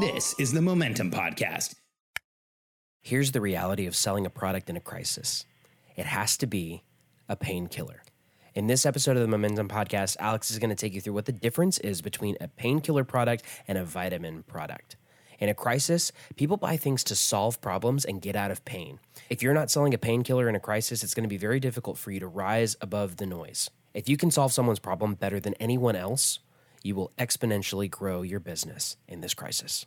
This is the Momentum Podcast. Here's the reality of selling a product in a crisis it has to be a painkiller. In this episode of the Momentum Podcast, Alex is going to take you through what the difference is between a painkiller product and a vitamin product. In a crisis, people buy things to solve problems and get out of pain. If you're not selling a painkiller in a crisis, it's going to be very difficult for you to rise above the noise. If you can solve someone's problem better than anyone else, you will exponentially grow your business in this crisis.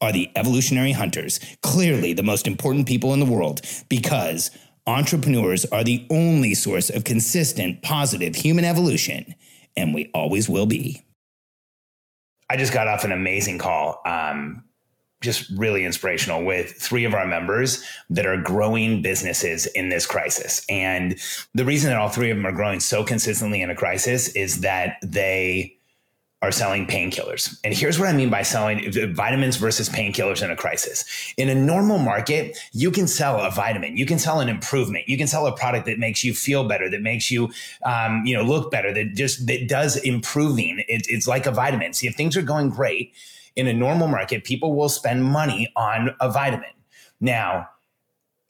are the evolutionary hunters, clearly the most important people in the world, because entrepreneurs are the only source of consistent, positive human evolution, and we always will be. I just got off an amazing call. Um, just really inspirational with three of our members that are growing businesses in this crisis. And the reason that all three of them are growing so consistently in a crisis is that they are selling painkillers. And here's what I mean by selling vitamins versus painkillers in a crisis. In a normal market, you can sell a vitamin, you can sell an improvement, you can sell a product that makes you feel better, that makes you, um, you know, look better, that just that does improving. It, it's like a vitamin. See, if things are going great in a normal market, people will spend money on a vitamin. Now,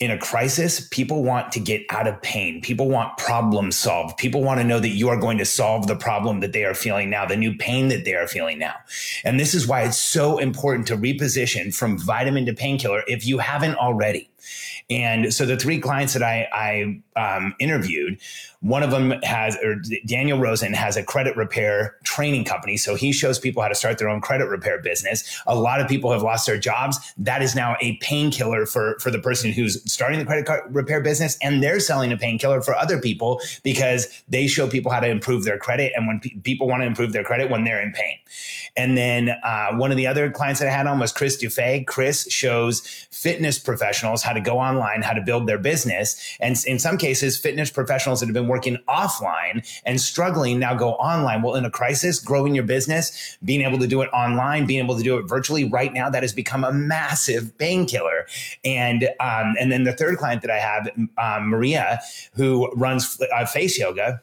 in a crisis, people want to get out of pain. People want problem solved. People want to know that you are going to solve the problem that they are feeling now, the new pain that they are feeling now. And this is why it's so important to reposition from vitamin to painkiller if you haven't already. And so the three clients that I, I um, interviewed, one of them has, or Daniel Rosen has a credit repair training company. So he shows people how to start their own credit repair business. A lot of people have lost their jobs. That is now a painkiller for, for the person who's starting the credit card repair business. And they're selling a painkiller for other people because they show people how to improve their credit. And when pe- people want to improve their credit when they're in pain. And then uh, one of the other clients that I had on was Chris Dufay. Chris shows fitness professionals how to go online, how to build their business. And in some cases, fitness professionals that have been working offline and struggling now go online. Well, in a crisis, growing your business, being able to do it online, being able to do it virtually right now, that has become a massive painkiller. And um, and then the third client that I have, um, Maria, who runs uh, face yoga.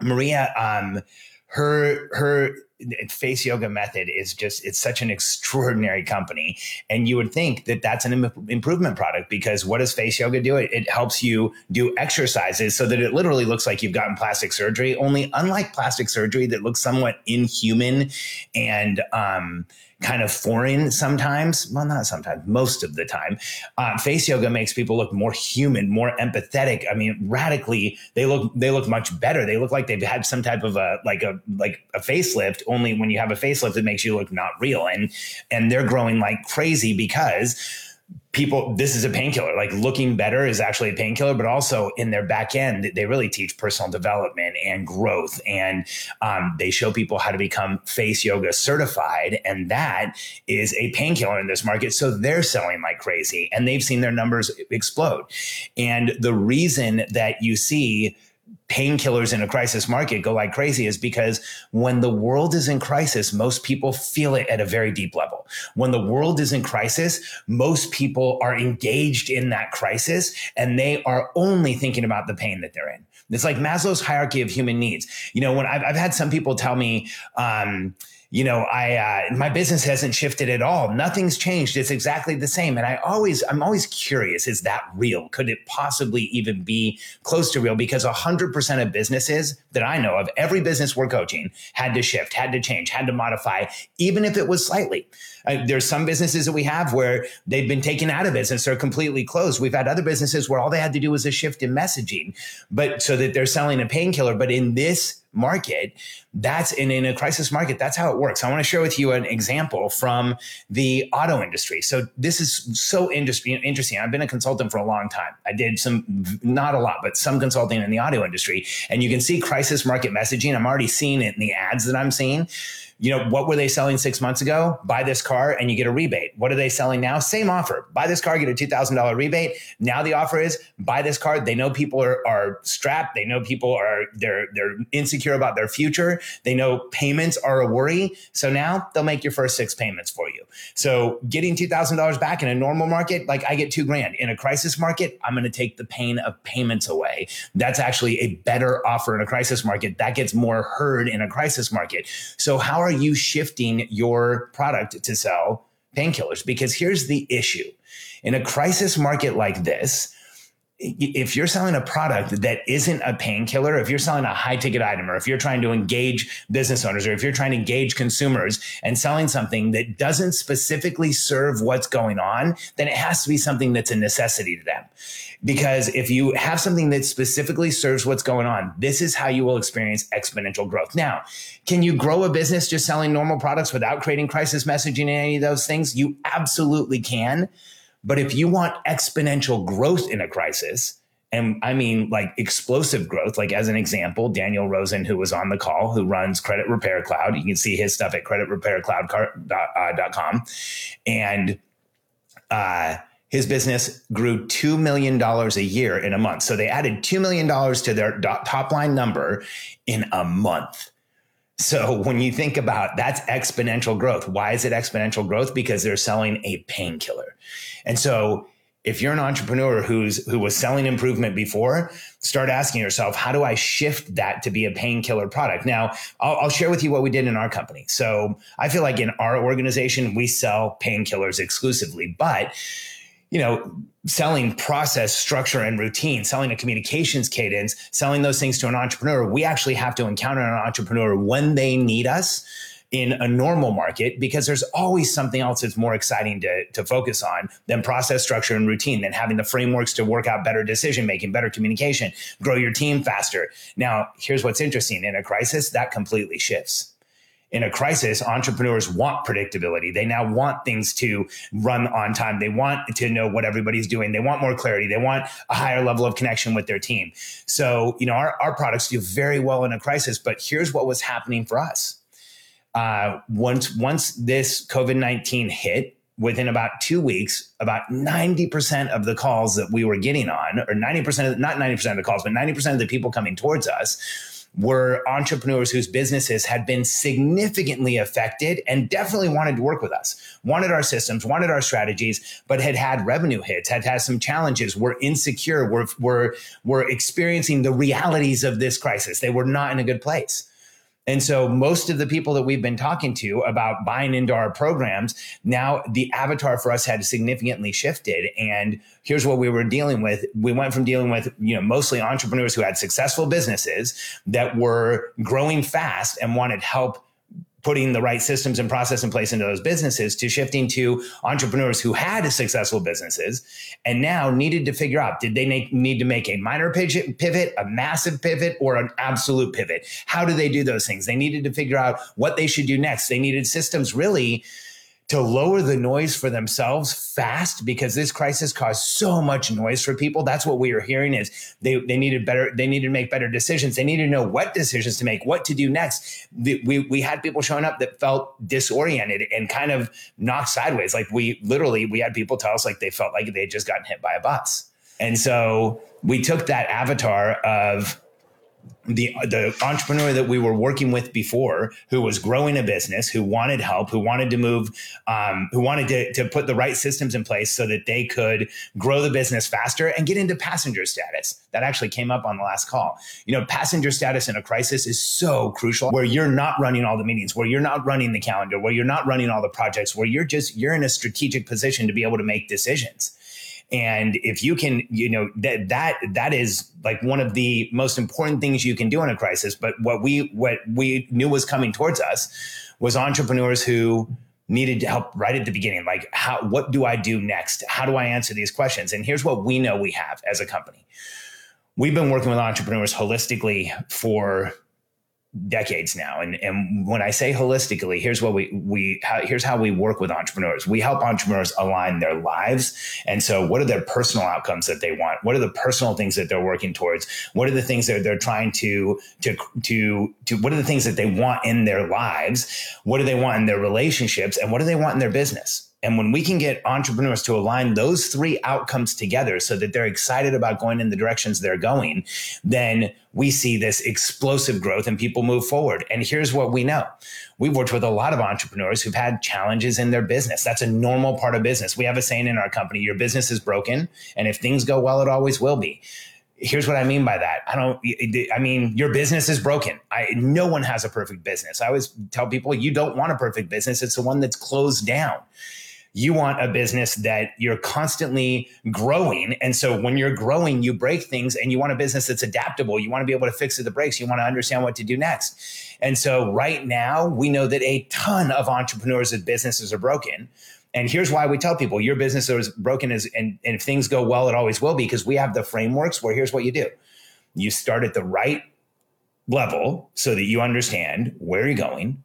Maria, um, her her face yoga method is just it's such an extraordinary company. And you would think that that's an Im- improvement product because what does face yoga do? It, it helps you do exercises so that it literally looks like you've gotten plastic surgery only unlike plastic surgery that looks somewhat inhuman and um, kind of foreign sometimes. Well, not sometimes, most of the time. Uh, face yoga makes people look more human, more empathetic. I mean, radically, they look they look much better. They look like they've had some type of a like a like a facelift. Only when you have a facelift, it makes you look not real. And and they're growing like crazy because people this is a painkiller. Like looking better is actually a painkiller but also in their back end they really teach personal development and growth. And um, they show people how to become face yoga certified and that is a painkiller in this market. So they're selling like crazy and they've seen their numbers explode. And the reason that you see painkillers in a crisis market go like crazy is because when the world is in crisis, most people feel it at a very deep level. When the world is in crisis, most people are engaged in that crisis and they are only thinking about the pain that they're in. It's like Maslow's hierarchy of human needs. You know, when I've, I've had some people tell me, um, you know, I uh, my business hasn't shifted at all. Nothing's changed. It's exactly the same. And I always, I'm always curious: is that real? Could it possibly even be close to real? Because hundred percent of businesses that I know of, every business we're coaching had to shift, had to change, had to modify, even if it was slightly. Uh, there's some businesses that we have where they've been taken out of business; they're completely closed. We've had other businesses where all they had to do was a shift in messaging, but so that they're selling a painkiller. But in this market, that's in, in a crisis market, that's how it works. I want to share with you an example from the auto industry. So this is so industry interesting. I've been a consultant for a long time. I did some, not a lot, but some consulting in the auto industry. And you can see crisis market messaging. I'm already seeing it in the ads that I'm seeing you know, what were they selling six months ago? Buy this car and you get a rebate. What are they selling now? Same offer. Buy this car, get a $2,000 rebate. Now the offer is buy this car. They know people are, are strapped. They know people are, they're, they're insecure about their future. They know payments are a worry. So now they'll make your first six payments for you. So getting $2,000 back in a normal market, like I get two grand. In a crisis market, I'm going to take the pain of payments away. That's actually a better offer in a crisis market. That gets more heard in a crisis market. So how are you shifting your product to sell painkillers? Because here's the issue in a crisis market like this, if you're selling a product that isn't a painkiller, if you're selling a high ticket item, or if you're trying to engage business owners, or if you're trying to engage consumers and selling something that doesn't specifically serve what's going on, then it has to be something that's a necessity to them. Because if you have something that specifically serves what's going on, this is how you will experience exponential growth. Now, can you grow a business just selling normal products without creating crisis messaging and any of those things? You absolutely can. But if you want exponential growth in a crisis, and I mean like explosive growth, like as an example, Daniel Rosen, who was on the call, who runs Credit Repair Cloud, you can see his stuff at creditrepaircloud.com. Uh, and uh, his business grew $2 million a year in a month. So they added $2 million to their top line number in a month. So when you think about that's exponential growth. Why is it exponential growth? Because they're selling a painkiller. And so if you're an entrepreneur who's who was selling improvement before, start asking yourself, how do I shift that to be a painkiller product? Now, I'll, I'll, share with you what we did in our company. So I feel like in our organization, we sell painkillers exclusively, but you know, selling process, structure, and routine, selling a communications cadence, selling those things to an entrepreneur, we actually have to encounter an entrepreneur when they need us in a normal market because there's always something else that's more exciting to, to focus on than process structure and routine than having the frameworks to work out better decision making better communication grow your team faster. Now here's what's interesting. In a crisis that completely shifts in a crisis, entrepreneurs want predictability. They now want things to run on time. They want to know what everybody's doing. They want more clarity. They want a higher level of connection with their team. So, you know, our, our products do very well in a crisis, but here's what was happening for us. Uh, once, once this COVID 19 hit, within about two weeks, about 90% of the calls that we were getting on, or 90% of, not 90% of the calls, but 90% of the people coming towards us were entrepreneurs whose businesses had been significantly affected and definitely wanted to work with us, wanted our systems, wanted our strategies, but had had revenue hits, had had some challenges, were insecure, were, were, were experiencing the realities of this crisis. They were not in a good place. And so most of the people that we've been talking to about buying into our programs, now the avatar for us had significantly shifted. And here's what we were dealing with. We went from dealing with, you know, mostly entrepreneurs who had successful businesses that were growing fast and wanted help putting the right systems and process in place into those businesses to shifting to entrepreneurs who had successful businesses and now needed to figure out did they need to make a minor pivot, a massive pivot, or an absolute pivot? How do they do those things? They needed to figure out what they should do next. They needed systems really to lower the noise for themselves fast because this crisis caused so much noise for people. That's what we were hearing is they, they needed better, they needed to make better decisions. They needed to know what decisions to make, what to do next. We, we had people showing up that felt disoriented and kind of knocked sideways. Like we literally, we had people tell us like they felt like they had just gotten hit by a bus. And so we took that avatar of the the entrepreneur that we were working with before, who was growing a business, who wanted help, who wanted to move, um, who wanted to, to put the right systems in place so that they could grow the business faster and get into passenger status. That actually came up on the last call. You know, passenger status in a crisis is so crucial, where you're not running all the meetings, where you're not running the calendar, where you're not running all the projects, where you're just you're in a strategic position to be able to make decisions. And if you can, you know, that that that is like one of the most important things you can do in a crisis. But what we what we knew was coming towards us was entrepreneurs who needed help right at the beginning. Like, how what do I do next? How do I answer these questions? And here's what we know we have as a company. We've been working with entrepreneurs holistically for decades now. And and when I say holistically, here's what we we how, here's how we work with entrepreneurs. We help entrepreneurs align their lives. And so, what are their personal outcomes that they want? What are the personal things that they're working towards? What are the things that they're trying to to to to? What are the things that they want in their lives? What do they want in their relationships? And what do they want in their business? And when we can get entrepreneurs to align those three outcomes together so that they're excited about going in the directions they're going, then we see this explosive growth and people move forward. And here's what we know. We've worked with a lot of entrepreneurs who've had challenges in their business. That's a normal part of business. We have a saying in our company, your business is broken. And if things go well, it always will be here's what I mean by that. I don't, I mean, your business is broken. I, no one has a perfect business. I always tell people you don't want a perfect business. It's the one that's closed down you want a business that you're constantly growing. And so when you're growing, you break things and you want a business that's adaptable. You want to be able to fix the breaks. You want to understand what to do next. And so right now, we know that a ton of entrepreneurs and businesses are broken. And here's why we tell people your business is broken is, and, and if things go well, it always will be because we have the frameworks where here's what you do. You start at the right level so that you understand where you're going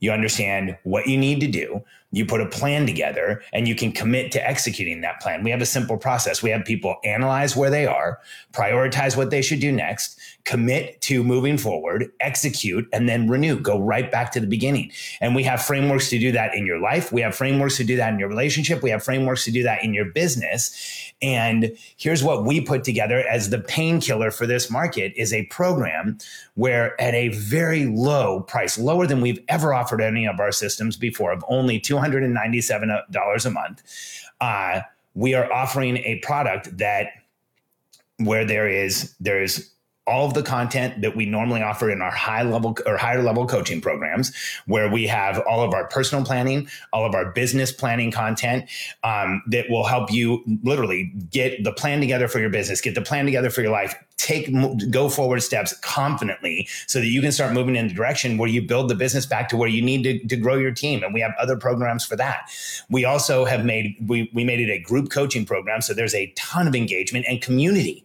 you understand what you need to do. You put a plan together and you can commit to executing that plan. We have a simple process. We have people analyze where they are, prioritize what they should do next, commit to moving forward, execute, and then renew, go right back to the beginning. And we have frameworks to do that in your life. We have frameworks to do that in your relationship. We have frameworks to do that in your business. And here's what we put together as the painkiller for this market is a program where at a very low price, lower than we've ever offered any of our systems before of only $297 a month, uh, we are offering a product that where there is there is all of the content that we normally offer in our high level or higher level coaching programs, where we have all of our personal planning, all of our business planning content um, that will help you literally get the plan together for your business, get the plan together for your life, take go forward steps confidently so that you can start moving in the direction where you build the business back to where you need to, to grow your team. And we have other programs for that. We also have made we, we made it a group coaching program. So there's a ton of engagement and community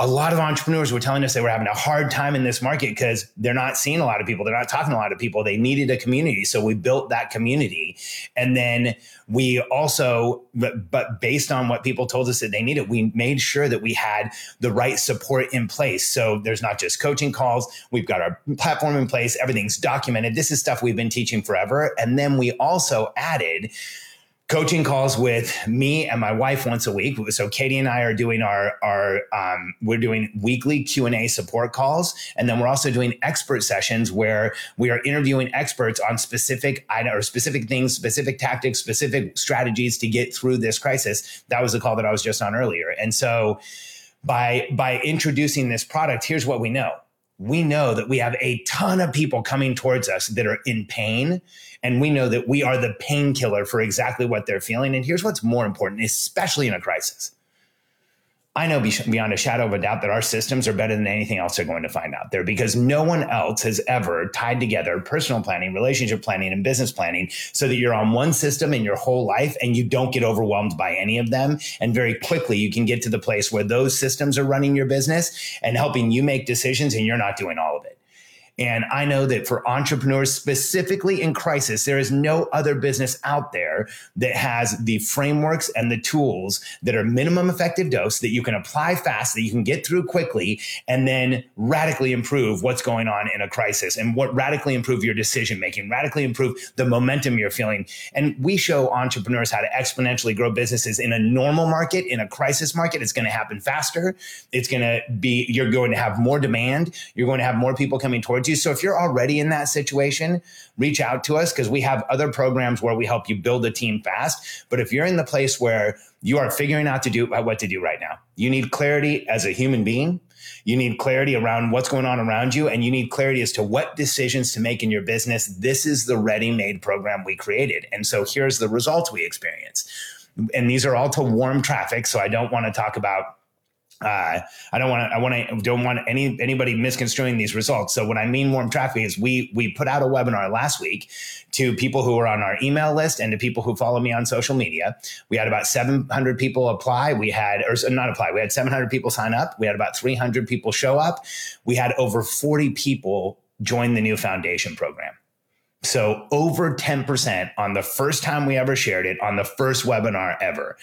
a lot of entrepreneurs were telling us they were having a hard time in this market because they're not seeing a lot of people. They're not talking to a lot of people. They needed a community. So we built that community. And then we also, but, but based on what people told us that they needed, we made sure that we had the right support in place. So there's not just coaching calls. We've got our platform in place. Everything's documented. This is stuff we've been teaching forever. And then we also added coaching calls with me and my wife once a week. So Katie and I are doing our our um, we're doing weekly Q and A support calls, and then we're also doing expert sessions where we are interviewing experts on specific or specific things, specific tactics, specific strategies to get through this crisis. That was the call that I was just on earlier, and so by by introducing this product, here's what we know. We know that we have a ton of people coming towards us that are in pain and we know that we are the painkiller for exactly what they're feeling. And here's what's more important, especially in a crisis. I know beyond a shadow of a doubt that our systems are better than anything else they're going to find out there because no one else has ever tied together personal planning, relationship planning, and business planning so that you're on one system in your whole life and you don't get overwhelmed by any of them. And very quickly, you can get to the place where those systems are running your business and helping you make decisions and you're not doing all of it. And I know that for entrepreneurs, specifically in crisis, there is no other business out there that has the frameworks and the tools that are minimum effective dose that you can apply fast, that you can get through quickly, and then radically improve what's going on in a crisis and what radically improve your decision making, radically improve the momentum you're feeling. And we show entrepreneurs how to exponentially grow businesses in a normal market, in a crisis market. It's going to happen faster. It's going to be, you're going to have more demand. You're going to have more people coming towards you. So if you're already in that situation, reach out to us because we have other programs where we help you build a team fast. But if you're in the place where you are figuring out to do uh, what to do right now, you need clarity as a human being. You need clarity around what's going on around you, and you need clarity as to what decisions to make in your business. This is the ready made program we created. And so here's the results we experience. And these are all to warm traffic. So I don't want to talk about uh, I don't want to. I want to. Don't want any anybody misconstruing these results. So what I mean warm traffic is we we put out a webinar last week to people who are on our email list and to people who follow me on social media. We had about 700 people apply. We had or not apply. We had 700 people sign up. We had about 300 people show up. We had over 40 people join the new foundation program. So over 10% on the first time we ever shared it on the first webinar ever.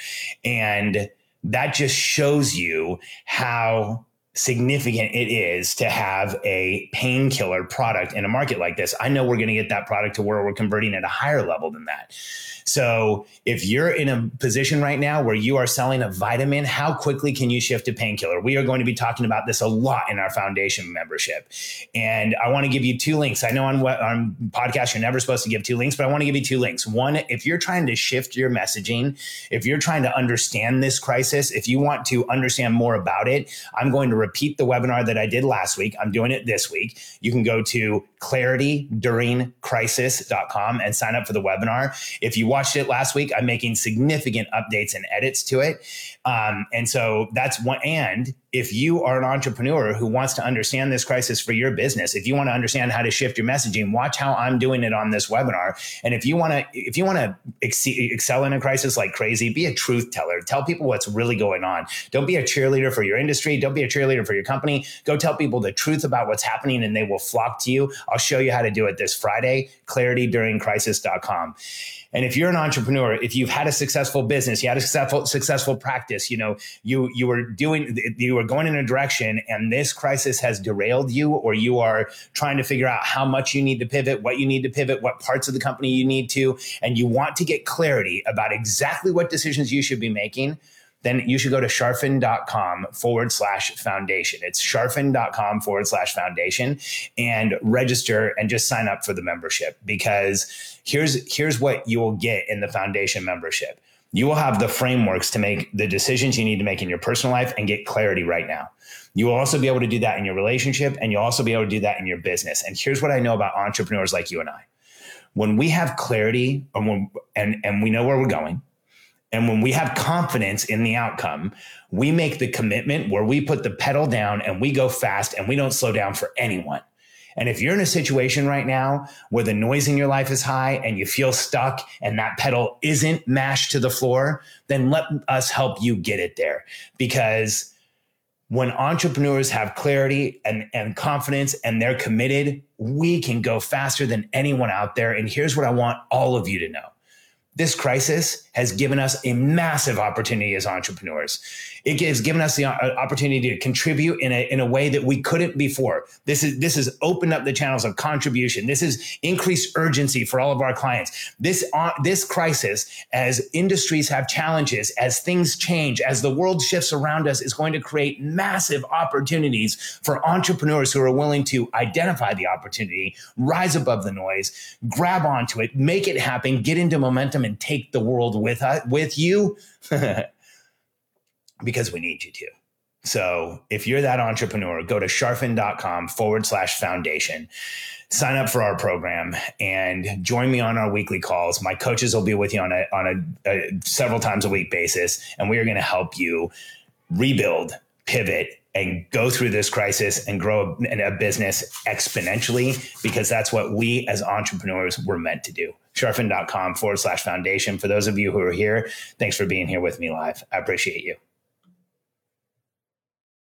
And that just shows you how significant it is to have a painkiller product in a market like this. I know we're going to get that product to where we're converting at a higher level than that. So if you're in a position right now where you are selling a vitamin, how quickly can you shift to painkiller? We are going to be talking about this a lot in our foundation membership. And I want to give you two links. I know on, what on podcast, you're never supposed to give two links, but I want to give you two links. One, if you're trying to shift your messaging, if you're trying to understand this crisis, if you want to understand more about it, I'm going to repeat the webinar that I did last week. I'm doing it this week. You can go to clarityduringcrisis.com and sign up for the webinar. If you watched it last week, I'm making significant updates and edits to it. Um, and so that's one. And if you are an entrepreneur who wants to understand this crisis for your business, if you want to understand how to shift your messaging, watch how I'm doing it on this webinar. And if you want to, if you want to ex- excel in a crisis like crazy, be a truth teller. Tell people what's really going on. Don't be a cheerleader for your industry. Don't be a cheerleader for your company. Go tell people the truth about what's happening and they will flock to you. I'll show you how to do it this Friday, clarityduringcrisis.com. And if you're an entrepreneur, if you've had a successful business, you had a successful successful practice, you know, you you were doing you were going in a direction and this crisis has derailed you or you are trying to figure out how much you need to pivot, what you need to pivot, what parts of the company you need to, and you want to get clarity about exactly what decisions you should be making, then you should go to charfen.com forward slash foundation. It's charfen.com forward slash foundation and register and just sign up for the membership because here's, here's what you will get in the foundation membership. You will have the frameworks to make the decisions you need to make in your personal life and get clarity right now. You will also be able to do that in your relationship and you'll also be able to do that in your business. And here's what I know about entrepreneurs like you and I. When we have clarity and, and, and we know where we're going, and when we have confidence in the outcome, we make the commitment where we put the pedal down and we go fast and we don't slow down for anyone. And if you're in a situation right now where the noise in your life is high and you feel stuck and that pedal isn't mashed to the floor, then let us help you get it there. Because when entrepreneurs have clarity and, and confidence and they're committed, we can go faster than anyone out there. And here's what I want all of you to know this crisis has given us a massive opportunity as entrepreneurs. It has given us the uh, opportunity to contribute in a, in a way that we couldn't before. This is this has opened up the channels of contribution. This has increased urgency for all of our clients. This uh, this crisis, as industries have challenges, as things change, as the world shifts around us, is going to create massive opportunities for entrepreneurs who are willing to identify the opportunity, rise above the noise, grab onto it, make it happen, get into momentum, and take the world with uh, with you. because we need you to. So if you're that entrepreneur, go to charfen.com forward slash foundation, sign up for our program and join me on our weekly calls. My coaches will be with you on a, on a, a several times a week basis, and we are going to help you rebuild, pivot, and go through this crisis and grow a, a business exponentially because that's what we as entrepreneurs were meant to do. Charfen.com forward slash foundation. For those of you who are here, thanks for being here with me live. I appreciate you.